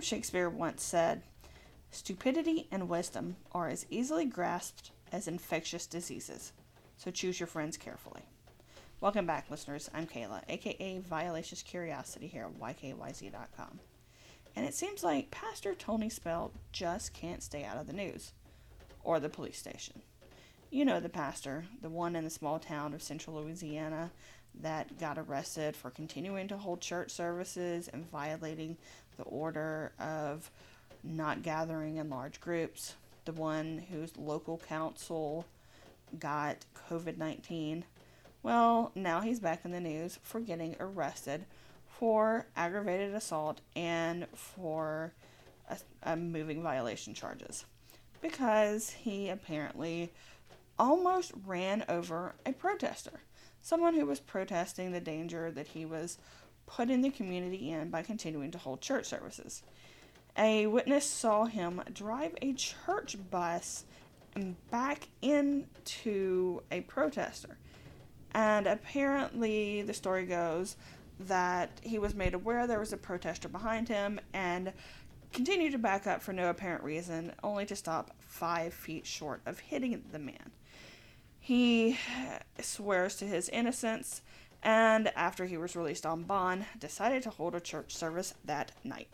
William Shakespeare once said, Stupidity and wisdom are as easily grasped as infectious diseases, so choose your friends carefully. Welcome back, listeners. I'm Kayla, aka Violacious Curiosity here at YKYZ.com. And it seems like Pastor Tony Spell just can't stay out of the news or the police station. You know the pastor, the one in the small town of central Louisiana that got arrested for continuing to hold church services and violating the order of not gathering in large groups, the one whose local council got COVID 19 well, now he's back in the news for getting arrested for aggravated assault and for a, a moving violation charges. Because he apparently almost ran over a protester, someone who was protesting the danger that he was putting the community in by continuing to hold church services. A witness saw him drive a church bus back into a protester and apparently, the story goes that he was made aware there was a protester behind him and continued to back up for no apparent reason, only to stop five feet short of hitting the man. He swears to his innocence and, after he was released on bond, decided to hold a church service that night.